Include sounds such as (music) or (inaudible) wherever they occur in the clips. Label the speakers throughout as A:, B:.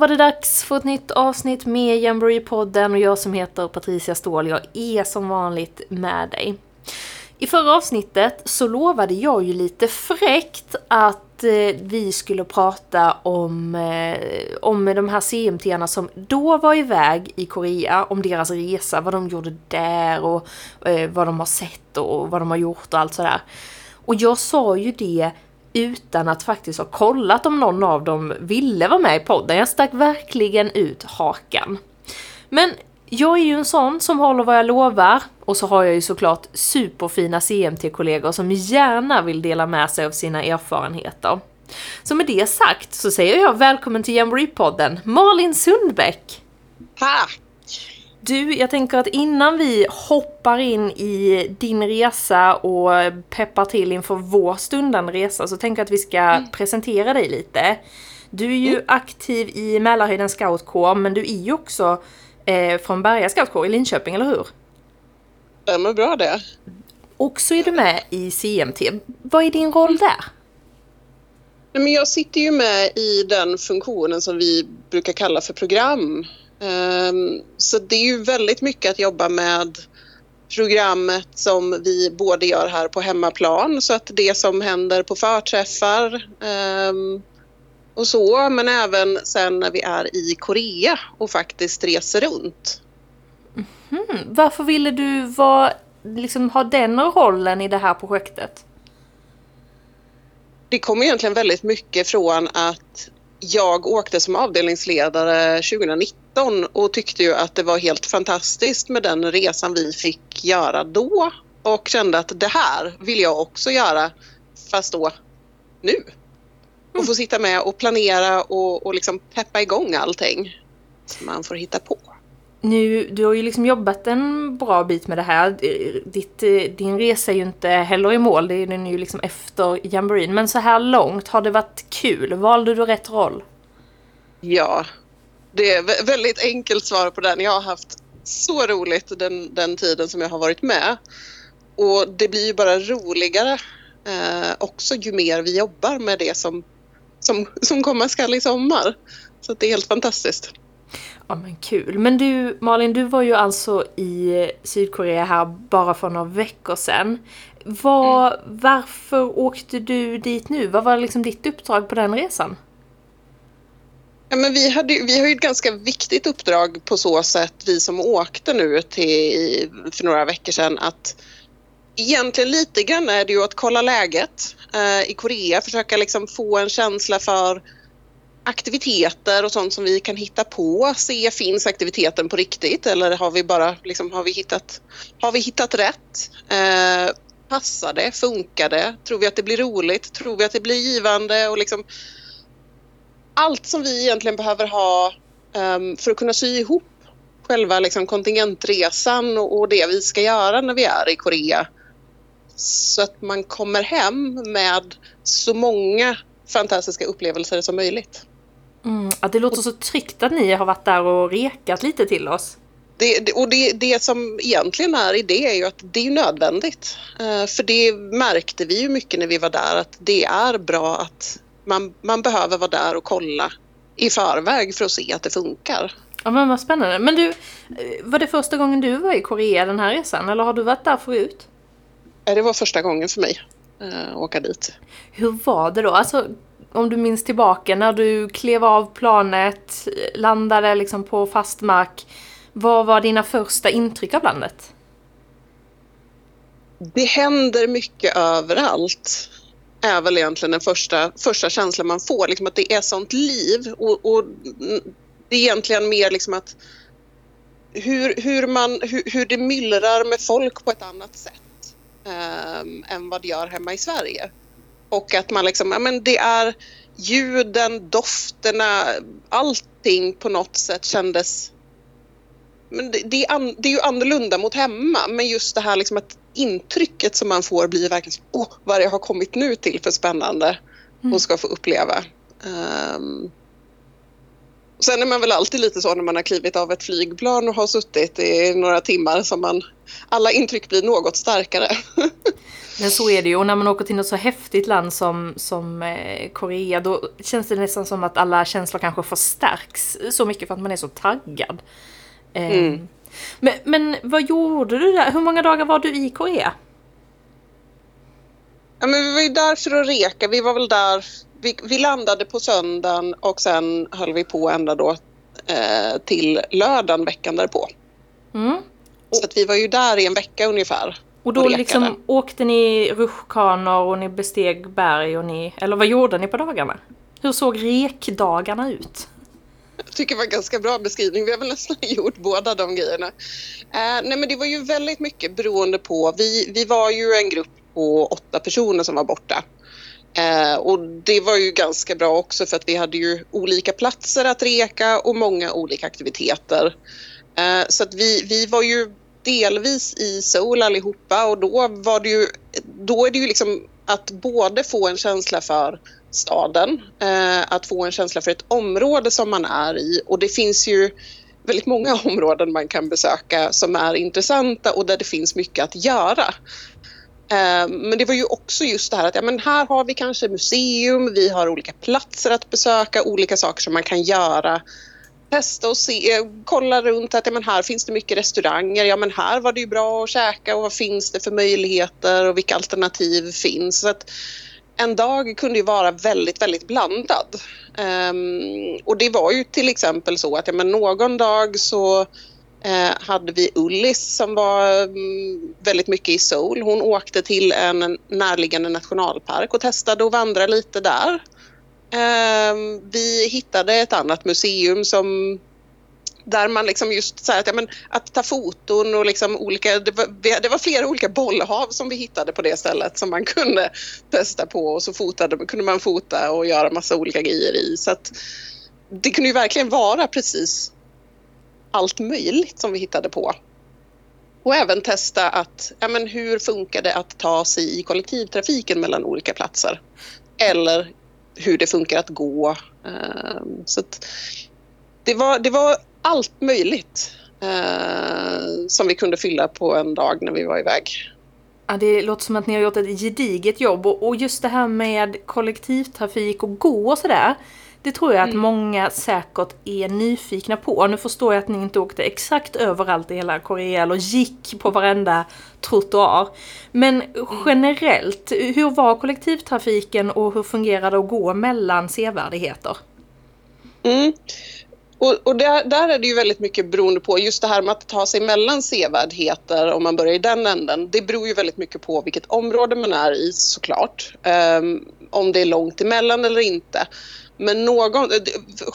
A: Var det dags för ett nytt avsnitt med Jamboree-podden och jag som heter Patricia Ståhl, jag är som vanligt med dig. I förra avsnittet så lovade jag ju lite fräckt att eh, vi skulle prata om, eh, om de här CMT-arna som då var iväg i Korea, om deras resa, vad de gjorde där och eh, vad de har sett och vad de har gjort och allt sådär. Och jag sa ju det utan att faktiskt ha kollat om någon av dem ville vara med i podden. Jag stack verkligen ut hakan. Men jag är ju en sån som håller vad jag lovar och så har jag ju såklart superfina CMT-kollegor som gärna vill dela med sig av sina erfarenheter. Så med det sagt så säger jag välkommen till Jamboree-podden, Malin Sundbäck!
B: Tack!
A: Du, jag tänker att innan vi hoppar in i din resa och peppar till inför vår stundande resa så tänker jag att vi ska mm. presentera dig lite. Du är ju mm. aktiv i Mälarhöjden scoutkår men du är ju också eh, från Berga scoutkår i Linköping, eller hur?
B: Stämmer bra det.
A: Och så är du med i CMT. Vad är din roll där?
B: men jag sitter ju med i den funktionen som vi brukar kalla för program så det är ju väldigt mycket att jobba med programmet som vi både gör här på hemmaplan så att det som händer på förträffar ehm, och så men även sen när vi är i Korea och faktiskt reser runt.
A: Mm. Varför ville du vara, liksom, ha den rollen i det här projektet?
B: Det kommer egentligen väldigt mycket från att jag åkte som avdelningsledare 2019 och tyckte ju att det var helt fantastiskt med den resan vi fick göra då och kände att det här vill jag också göra fast då nu. Och få sitta med och planera och, och liksom peppa igång allting som man får hitta på.
A: Nu, du har ju liksom jobbat en bra bit med det här. Ditt, din resa är ju inte heller i mål, det är den ju liksom efter jamboreen. Men så här långt, har det varit kul? Valde du rätt roll?
B: Ja, det är väldigt enkelt svar på den. Jag har haft så roligt den, den tiden som jag har varit med. Och det blir ju bara roligare eh, också ju mer vi jobbar med det som, som, som komma skall i sommar. Så det är helt fantastiskt.
A: Ja men kul. Men du Malin, du var ju alltså i Sydkorea här bara för några veckor sedan. Var, mm. Varför åkte du dit nu? Vad var liksom ditt uppdrag på den resan?
B: Ja, men vi, hade, vi har ju ett ganska viktigt uppdrag på så sätt, vi som åkte nu till, för några veckor sedan, att egentligen lite grann är det ju att kolla läget eh, i Korea, försöka liksom få en känsla för aktiviteter och sånt som vi kan hitta på. Se, finns aktiviteten på riktigt eller har vi bara liksom, har vi hittat, har vi hittat rätt? Eh, passar det? Funkar det? Tror vi att det blir roligt? Tror vi att det blir givande? Och liksom, allt som vi egentligen behöver ha um, för att kunna sy ihop själva liksom, kontingentresan och, och det vi ska göra när vi är i Korea. Så att man kommer hem med så många fantastiska upplevelser som möjligt.
A: Mm, att det låter så tryggt att ni har varit där och rekat lite till oss.
B: Det, och det, det som egentligen är i det är ju att det är nödvändigt. Uh, för det märkte vi ju mycket när vi var där att det är bra att man, man behöver vara där och kolla i förväg för att se att det funkar.
A: Ja men vad spännande. Men du, var det första gången du var i Korea den här resan eller har du varit där förut?
B: Det var första gången för mig att åka dit.
A: Hur var det då? Alltså, om du minns tillbaka när du klev av planet, landade liksom på fast mark. Vad var dina första intryck av landet?
B: Det händer mycket överallt är väl egentligen den första, första känslan man får, liksom att det är sånt liv och, och det är egentligen mer liksom att hur, hur, man, hur, hur det myllrar med folk på ett annat sätt um, än vad det gör hemma i Sverige. Och att man liksom, ja men det är ljuden, dofterna, allting på något sätt kändes men det, det, är an, det är ju annorlunda mot hemma men just det här liksom att intrycket som man får blir verkligen åh, vad jag har kommit nu till för spännande mm. och ska få uppleva. Um, sen är man väl alltid lite så när man har klivit av ett flygplan och har suttit i några timmar som man alla intryck blir något starkare. (laughs)
A: Men så är det ju. Och när man åker till något så häftigt land som, som eh, Korea då känns det nästan som att alla känslor kanske förstärks så mycket för att man är så taggad. Eh,
B: Mm.
A: men, men vad gjorde du där? Hur många dagar var du i Korea?
B: Ja, men vi var ju där för att reka. Vi var väl där. Vi, vi landade på söndagen och sen höll vi på ända då eh, till lördagen veckan därpå.
A: Mm.
B: Så att vi var ju där i en vecka ungefär.
A: Och då
B: Och
A: liksom åkte ni rutschkanor och ni besteg berg och ni... Eller vad gjorde ni på dagarna? Hur såg rekdagarna ut?
B: Jag tycker det var en ganska bra beskrivning. Vi har väl nästan (laughs) gjort båda de grejerna. Eh, nej men det var ju väldigt mycket beroende på. Vi, vi var ju en grupp på åtta personer som var borta. Eh, och det var ju ganska bra också för att vi hade ju olika platser att reka och många olika aktiviteter. Eh, så att vi, vi var ju delvis i Seoul allihopa och då var det ju, då är det ju liksom att både få en känsla för staden, eh, att få en känsla för ett område som man är i och det finns ju väldigt många (laughs) områden man kan besöka som är intressanta och där det finns mycket att göra. Eh, men det var ju också just det här att ja, men här har vi kanske museum, vi har olika platser att besöka, olika saker som man kan göra. Testa och se, eh, kolla runt att ja, men här finns det mycket restauranger, ja men här var det ju bra att käka och vad finns det för möjligheter och vilka alternativ finns. Så att en dag kunde ju vara väldigt, väldigt blandad. Um, och det var ju till exempel så att ja, men någon dag så eh, hade vi Ullis som var um, väldigt mycket i Seoul. Hon åkte till en närliggande nationalpark och testade att vandra lite där. Um, vi hittade ett annat museum som där man liksom just så här att, ja, men, att ta foton och liksom olika, det var, det var flera olika bollhav som vi hittade på det stället som man kunde testa på och så fotade, kunde man fota och göra massa olika grejer i. Så att det kunde ju verkligen vara precis allt möjligt som vi hittade på. Och även testa att, ja men hur funkar det att ta sig i kollektivtrafiken mellan olika platser? Eller hur det funkar att gå. Ehm, så att det, var, det var allt möjligt eh, som vi kunde fylla på en dag när vi var iväg.
A: Ja, det låter som att ni har gjort ett gediget jobb och, och just det här med kollektivtrafik och gå och sådär. Det tror jag att många säkert är nyfikna på. Nu förstår jag att ni inte åkte exakt överallt i hela Korea eller gick på varenda trottoar. Men generellt, hur var kollektivtrafiken och hur fungerade det att gå mellan sevärdheter?
B: Mm. Och, och där, där är det ju väldigt mycket beroende på just det här med att ta sig mellan sevärdheter om man börjar i den änden. Det beror ju väldigt mycket på vilket område man är i såklart. Um, om det är långt emellan eller inte. Men någon, eh,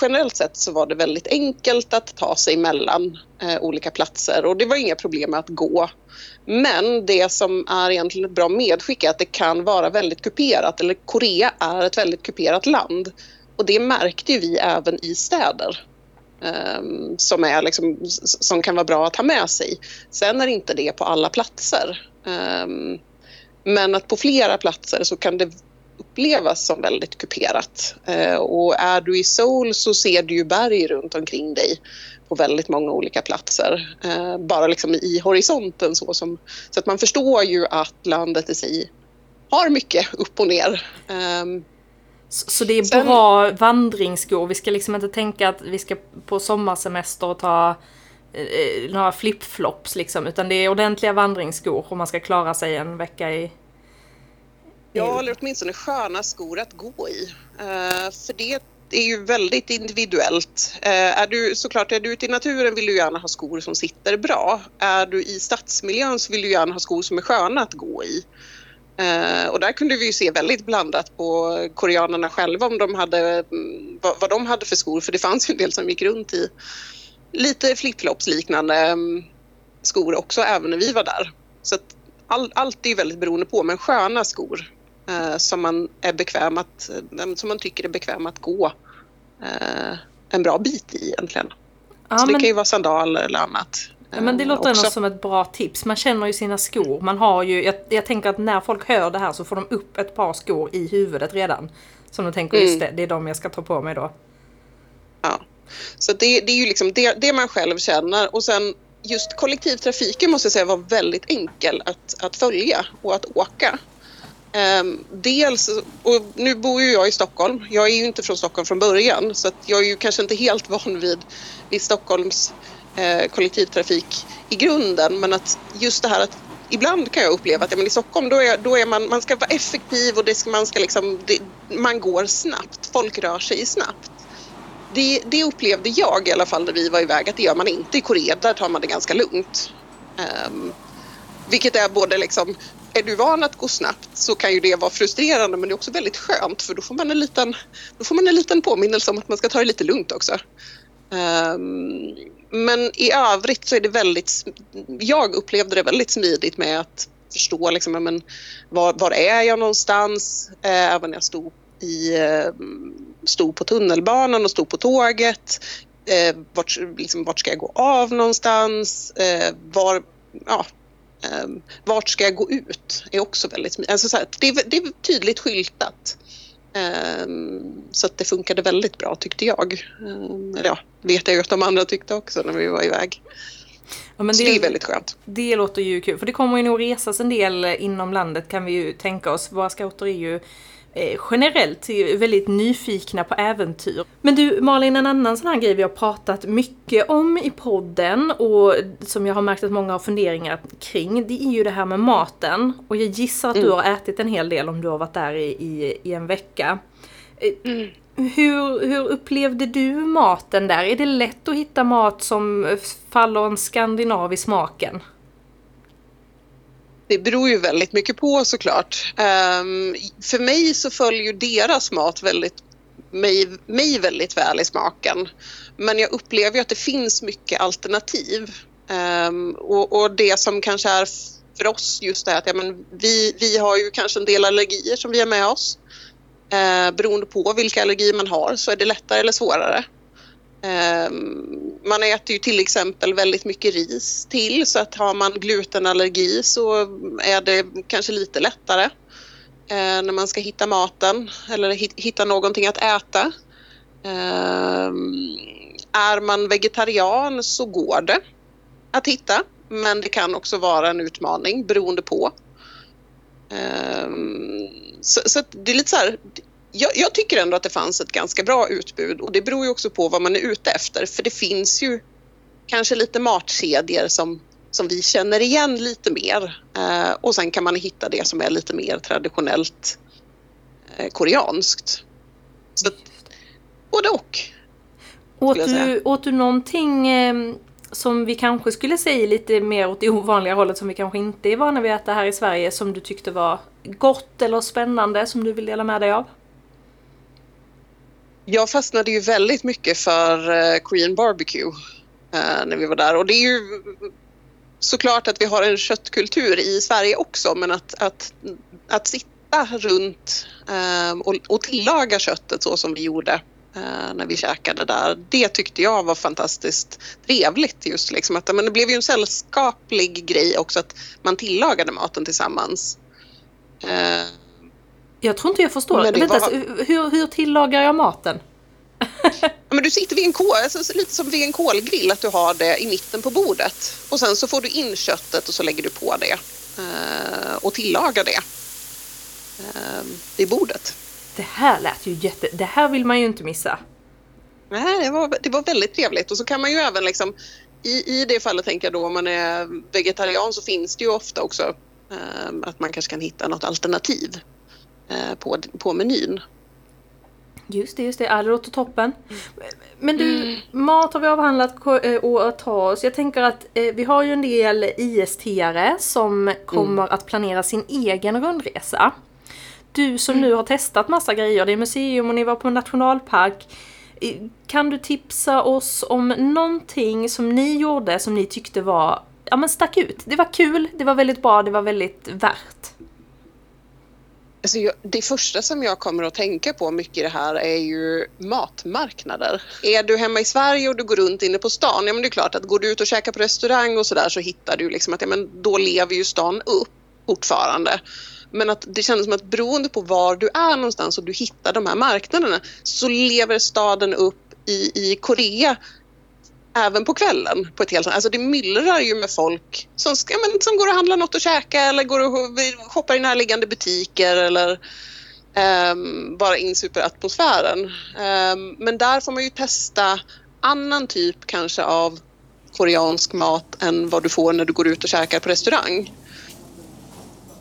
B: generellt sett så var det väldigt enkelt att ta sig mellan eh, olika platser och det var inga problem med att gå. Men det som är egentligen ett bra medskick är att det kan vara väldigt kuperat, eller Korea är ett väldigt kuperat land. Och det märkte ju vi även i städer. Ehm, som, är liksom, som kan vara bra att ha med sig. Sen är inte det på alla platser. Ehm, men att på flera platser så kan det upplevas som väldigt kuperat. Eh, och är du i Seoul så ser du ju berg runt omkring dig på väldigt många olika platser. Eh, bara liksom i horisonten så, som, så att man förstår ju att landet i sig har mycket upp och ner. Ehm,
A: så det är
B: Sen-
A: bra vandringsskor. Vi ska liksom inte tänka att vi ska på sommarsemester och ta eh, några flipflops liksom. Utan det är ordentliga vandringsskor om man ska klara sig en vecka i...
B: Ja, eller åtminstone sköna skor att gå i. Eh, för det är ju väldigt individuellt. Eh, är du, såklart, är du ute i naturen vill du gärna ha skor som sitter bra. Är du i stadsmiljön så vill du gärna ha skor som är sköna att gå i. Eh, och där kunde vi se väldigt blandat på koreanerna själva om de hade, mm, vad, vad de hade för skor. För det fanns ju en del som gick runt i lite flipflops liknande mm, skor också även när vi var där. Så all, allt är väldigt beroende på, men sköna skor eh, som man är bekväm att, eh, som man tycker är bekväm att gå eh, en bra bit i egentligen.
A: Ja,
B: så det
A: men,
B: kan ju vara sandaler eller annat.
A: Men det
B: eh,
A: låter ändå
B: också.
A: som ett bra tips. Man känner ju sina skor. Man har ju, jag, jag tänker att när folk hör det här så får de upp ett par skor i huvudet redan. Som de tänker,
B: Mm.
A: just det, det är de jag ska ta på mig då.
B: Ja. Så det, det är ju liksom det, det man själv känner och sen just kollektivtrafiken måste jag säga var väldigt enkel att, att följa och att åka. Um, dels, och nu bor ju jag i Stockholm. Jag är ju inte från Stockholm från början så jag är ju kanske inte helt van vid, vid Stockholms eh, kollektivtrafik i grunden men att just det här att ibland kan jag uppleva att ja, men i Stockholm då är, då är man, man ska vara effektiv och det ska, man ska liksom, det, man går snabbt, folk rör sig snabbt. Det, det, upplevde jag i alla fall när vi var iväg att det gör man inte i Korea, där tar man det ganska lugnt. Um, vilket är både liksom, är du van att gå snabbt så kan ju det vara frustrerande men det är också väldigt skönt för då får man en liten, då får man en liten påminnelse om att man ska ta det lite lugnt också. Um, men i övrigt så är det väldigt, jag upplevde det väldigt smidigt med att förstå liksom, men, var, var är jag någonstans? Eh, även när jag stod, i, eh, stod på tunnelbanan och stod på tåget. Eh, vart, liksom, vart ska jag gå av någonstans? Eh, var, ja, eh, vart ska jag gå ut? är också väldigt smidigt. Alltså, så här, det, det är tydligt skyltat. Ehm, så att det funkade väldigt bra tyckte jag. Ehm, ja, vet jag ju att de andra tyckte också när vi var iväg. Ja, men det, det är väldigt skönt.
A: Det låter ju kul, för det kommer ju nog resas en del inom landet kan vi ju tänka oss. Våra scouter är ju generellt väldigt nyfikna på äventyr. Men du Malin, en annan sån här grej vi har pratat mycket om i podden och som jag har märkt att många har funderingar kring, det är ju det här med maten. Och jag gissar att mm. du har ätit en hel del om du har varit där i, i, i en vecka. Eh, mm. Hur, hur upplevde du maten där? Är det lätt att hitta mat som faller en skandinav i smaken?
B: Det beror ju väldigt mycket på såklart. Um, för mig så följer ju deras mat väldigt, mig, mig väldigt väl i smaken. Men jag upplever ju att det finns mycket alternativ. Um, och, och, det som kanske är för oss just det här att ja, men vi, vi har ju kanske en del allergier som vi har med oss. Eh, beroende på vilka allergier man har så är det lättare eller svårare. Ehm, man äter ju till exempel väldigt mycket ris till så att har man glutenallergi så är det kanske lite lättare eh, när man ska hitta maten eller hitta någonting att äta. Eh, är man vegetarian så går det att hitta men det kan också vara en utmaning beroende på. Eh, så, så det är lite så här, jag, jag, tycker ändå att det fanns ett ganska bra utbud och det beror ju också på vad man är ute efter för det finns ju kanske lite matkedjor som, som vi känner igen lite mer eh, och sen kan man hitta det som är lite mer traditionellt eh, koreanskt. Så, både och.
A: Åt du, åt du någonting eh, som vi kanske skulle säga lite mer åt det ovanliga hållet som vi kanske inte är vana vid att äta här i Sverige som du tyckte var gott eller spännande som du vill dela med dig av?
B: Jag fastnade ju väldigt mycket för eh, Korean barbecue eh, när vi var där och det är ju såklart att vi har en köttkultur i Sverige också men att, att, att sitta runt eh, och, och tillaga köttet så som vi gjorde när vi käkade där. Det tyckte jag var fantastiskt trevligt just liksom att men det blev ju en sällskaplig grej också att man tillagade maten tillsammans.
A: Jag tror inte jag förstår. Vänta, var... hur, hur tillagar jag maten?
B: ja, men du sitter vid en kol, alltså, lite som vid en kolgrill, att du har det i mitten på bordet. Och sen så får du in köttet och så lägger du på det eh, och tillagar det eh, vid bordet.
A: Det här lät ju jätte... Det här vill man ju inte missa.
B: Nej, det var, det var väldigt trevligt och så kan man ju även liksom i, i det fallet tänker jag då om man är vegetarian så finns det ju ofta också eh, att man kanske kan hitta något alternativ Eh, på, på menyn.
A: Just det, just det. Ja, det låter toppen. Men du, mm. mat har vi avhandlat eh, och att ta oss. Jag tänker att eh, vi har ju en del IST-are som kommer mm. att planera sin egen rundresa. Du som mm. nu har testat massa grejer, det är museum och ni var på nationalpark. Kan du tipsa oss om någonting som ni gjorde som ni tyckte var, ja men stack ut? Det var kul, det var väldigt bra, det var väldigt värt.
B: Alltså jag, det första som jag kommer att tänka på mycket i det här är ju matmarknader. Är du hemma i Sverige och du går runt inne på stan, ja men det är klart att går du ut och käkar på restaurang och sådär så hittar du liksom att ja, men då lever ju stan upp fortfarande. Men att det kändes som att beroende på var du är någonstans och du hittar de här marknaderna så lever staden upp i, i Korea även på kvällen på ett helt Alltså det myllrar ju med folk som, ska, men, som går och handlar något att käka eller går och shoppar i närliggande butiker eller um, bara insuper atmosfären. Um, men där får man ju testa annan typ kanske av koreansk mat än vad du får när du går ut och käkar på restaurang.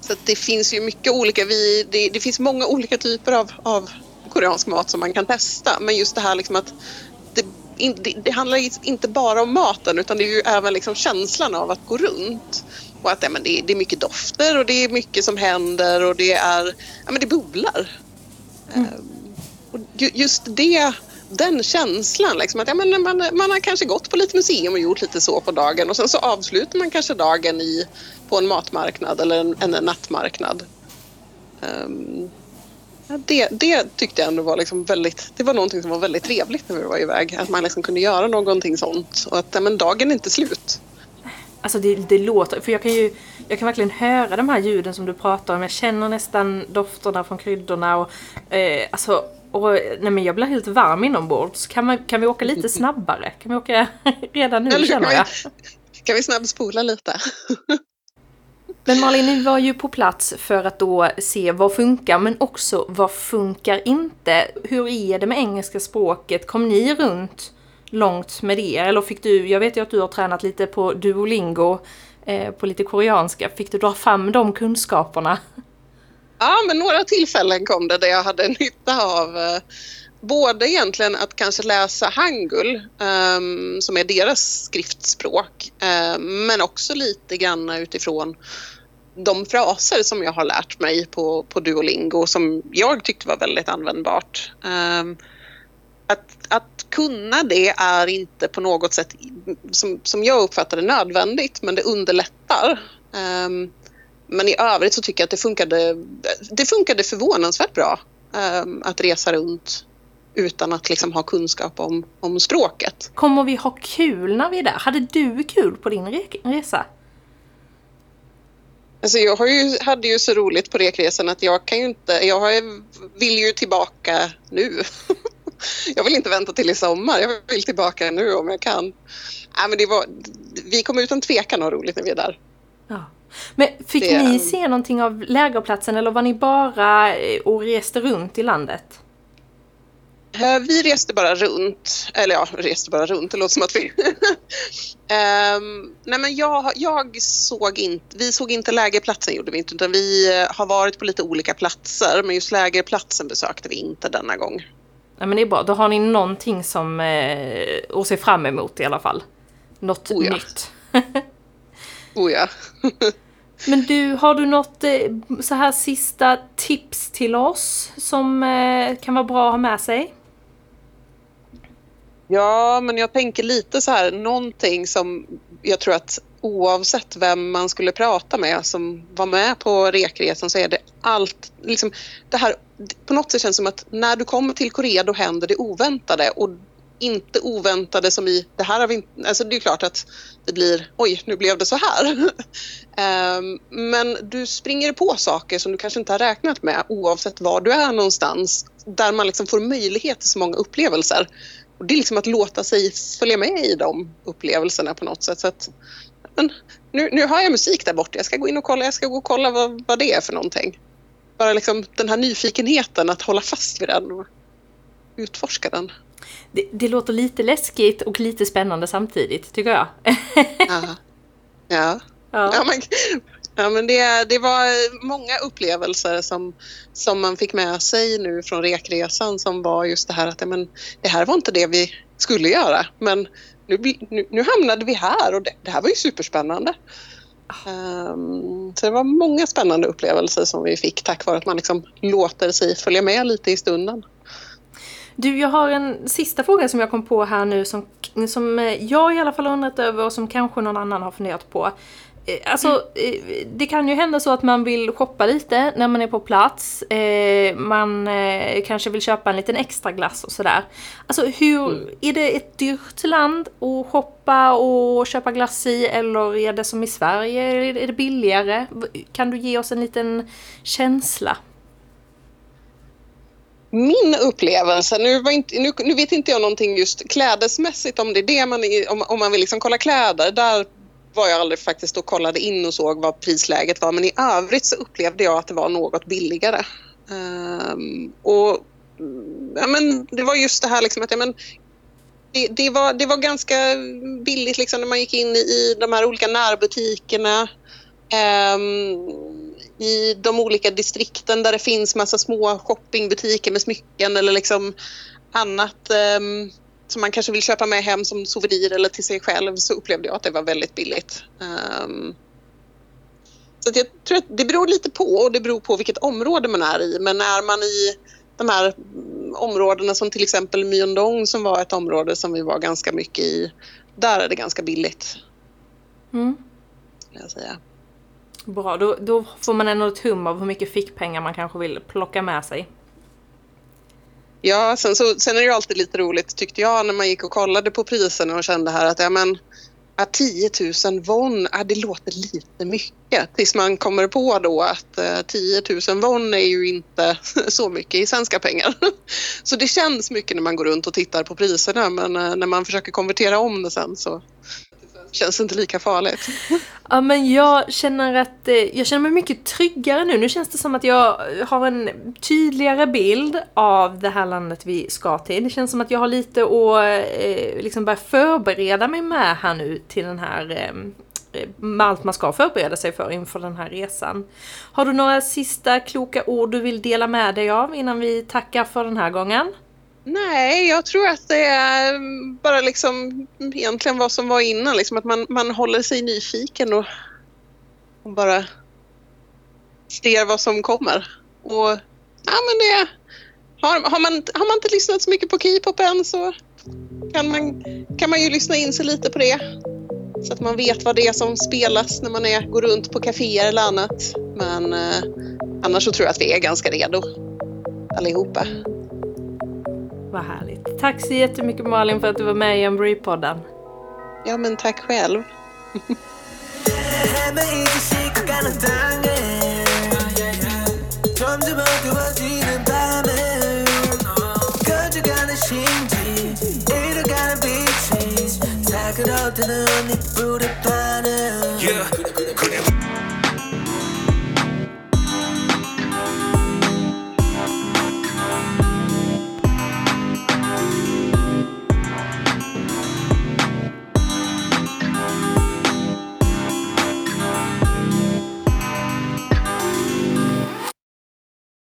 B: Så det finns ju mycket olika, vi, det, det, finns många olika typer av, av koreansk mat som man kan testa. Men just det här liksom att det, det, det handlar inte bara om maten utan det är ju även liksom känslan av att gå runt. Och att ja, men det, det är mycket dofter och det är mycket som händer och det är, ja men det bubblar. Mm. Um, och just det den känslan. Liksom, att ja, men man, man har kanske gått på lite museum och gjort lite så på dagen och sen så avslutar man kanske dagen i, på en matmarknad eller en, en nattmarknad. Um, ja, det, det tyckte jag ändå var liksom väldigt, det var någonting som var väldigt trevligt när vi var iväg. Att man liksom kunde göra någonting sånt och att men dagen är inte slut.
A: Alltså det, det låter, för jag kan ju jag kan verkligen höra de här ljuden som du pratar om. Jag känner nästan dofterna från kryddorna och eh, alltså och nej men jag blir helt varm inombords. Kan, man, kan vi åka lite (laughs) snabbare? Kan vi åka (laughs) redan nu Eller, känner jag? (laughs)
B: Kan vi snabbspola lite?
A: Men Malin, ni var ju på plats för att då se vad funkar men också vad funkar inte? Hur är det med engelska språket? Kom ni runt långt med det? Eller fick du, jag vet ju att du har tränat lite på Duolingo, eh, på lite koreanska. Fick du dra fram de kunskaperna?
B: Ja, men några tillfällen kom det där jag hade nytta av eh, både egentligen att kanske läsa hangul, um, som är deras skriftspråk, um, men också lite grann utifrån de fraser som jag har lärt mig på, på Duolingo som jag tyckte var väldigt användbart. Um, att, att kunna det är inte på något sätt, som, som jag uppfattar det, nödvändigt, men det underlättar. Um, men i övrigt så tycker jag att det funkade, det funkade förvånansvärt bra um, att resa runt utan att liksom ha kunskap om, om språket.
A: Kommer vi ha kul när vi är där? Hade du kul på din resa?
B: Alltså jag har ju, hade ju så roligt på rekresan att jag kan ju inte, jag har, vill ju tillbaka nu. (laughs) jag vill inte vänta till i sommar, jag vill tillbaka nu om jag kan. Nej, men det var, vi kommer utan tvekan ha roligt när vi är där.
A: Ja. Men fick det... ni se någonting av lägerplatsen eller var ni bara eh, och reste runt i landet?
B: Eh, vi reste bara runt, eller ja, reste bara runt, det låter som att vi... um, (laughs) nej men jag, jag såg inte, vi såg inte lägerplatsen gjorde vi inte, utan vi eh, har varit på lite olika platser, men just lägerplatsen besökte vi inte denna gång.
A: Ja men det är bra, då har ni någonting som eh, att se fram emot i alla fall. Något oh ja. nytt. (laughs)
B: oh ja. (laughs)
A: Men du, har du något eh, så här sista tips till oss som kan vara bra att ha med sig?
B: Ja, men jag tänker lite så här, någonting som jag tror att oavsett vem man skulle prata med som var med på rekresan så är det allt, liksom det här, på något sätt känns det som att när du kommer till Korea då händer det oväntade och inte oväntade som i det här har vi inte, alltså det är klart att det blir oj nu blev det så här. um, (laughs) men du springer på saker som du kanske inte har räknat med oavsett var du är någonstans där man liksom får möjlighet till så många upplevelser. Och det är liksom att låta sig följa med i de upplevelserna på något sätt. Så att, men nu, nu har jag musik där borta, jag ska gå in och kolla, jag ska gå och kolla vad, vad det är för någonting. Bara liksom den här nyfikenheten att hålla fast vid den och utforska den.
A: Det, det, låter lite läskigt och lite spännande samtidigt, tycker jag.
B: ja. (laughs) Ja. Ja. men, ja, men det, det var många upplevelser som, som man fick med sig nu från rekresan som var just det här att men, det här var inte det vi skulle göra men nu, nu, nu hamnade vi här och det, det här var ju superspännande. Um, så det var många spännande upplevelser som vi fick tack vare att man liksom låter sig följa med lite i stunden.
A: Du, jag har en sista fråga som jag kom på här nu som, som jag i alla fall undrat över och som kanske någon annan har funderat på. Eh, alltså, mm. det kan ju hända så att man vill shoppa lite när man är på plats. Man kanske vill köpa en liten extra glass och sådär. Alltså hur, mm. är det ett dyrt land att shoppa och köpa glass i eller är det som i Sverige? Är det billigare? Kan du ge oss en liten känsla?
B: Min upplevelse, nu, var inte, nu, nu, vet inte jag någonting just klädesmässigt om det är det man, om, om man vill liksom kolla kläder. Där var jag aldrig faktiskt och kollade in och såg vad prisläget var men i övrigt så upplevde jag att det var något billigare. Um, och ja, men det var just det här liksom att ja, men, det, det, var, det var ganska billigt liksom när man gick in i de här olika närbutikerna. Um, I de olika distrikten där det finns massa små shoppingbutiker med smycken eller liksom annat um, som man kanske vill köpa med hem som souvenir eller till sig själv så upplevde jag att det var väldigt billigt. Um, så jag tror att det beror lite på och det beror på vilket område man är i. Men är man i de här områdena som till exempel Myeongdong som var ett område som vi var ganska mycket i. Där är det ganska billigt.
A: Mm.
B: Jag säga.
A: Bra, då, då får man ändå ett hum av hur mycket fickpengar man kanske vill plocka med sig.
B: Ja, sen, så, sen är det ju alltid lite roligt tyckte jag när man gick och kollade på priserna och kände här att ja, men, 10 000 won, ja, det låter lite mycket. Tills man kommer på då att eh, 10 000 won är ju inte (laughs) så mycket i svenska pengar. (laughs) Så det känns mycket när man går runt och tittar på priserna men eh, när man försöker konvertera om det sen så känns inte lika farligt. (laughs)
A: Ja men jag känner att eh, jag känner mig mycket tryggare nu. Nu känns det som att jag har en tydligare bild av det här landet vi ska till. Det känns som att jag har lite att eh, liksom börja förbereda mig med här nu till den här eh, med allt man ska förbereda sig för inför den här resan. Har du några sista kloka ord du vill dela med dig av innan vi tackar för den här gången?
B: Nej, jag tror att det är bara liksom egentligen vad som var innan, liksom att man, man håller sig nyfiken och, och bara ser vad som kommer. Och ja, men det, har, har, man, har man inte lyssnat så mycket på K-pop än så kan man, kan man ju lyssna in sig lite på det. Så att man vet vad det är som spelas när man är, går runt på kaféer eller annat. Men eh, annars så tror jag att vi är ganska redo allihopa.
A: Vad härligt. Tack så jättemycket Malin för att du var med i Embry-podden.
B: Ja men tack själv.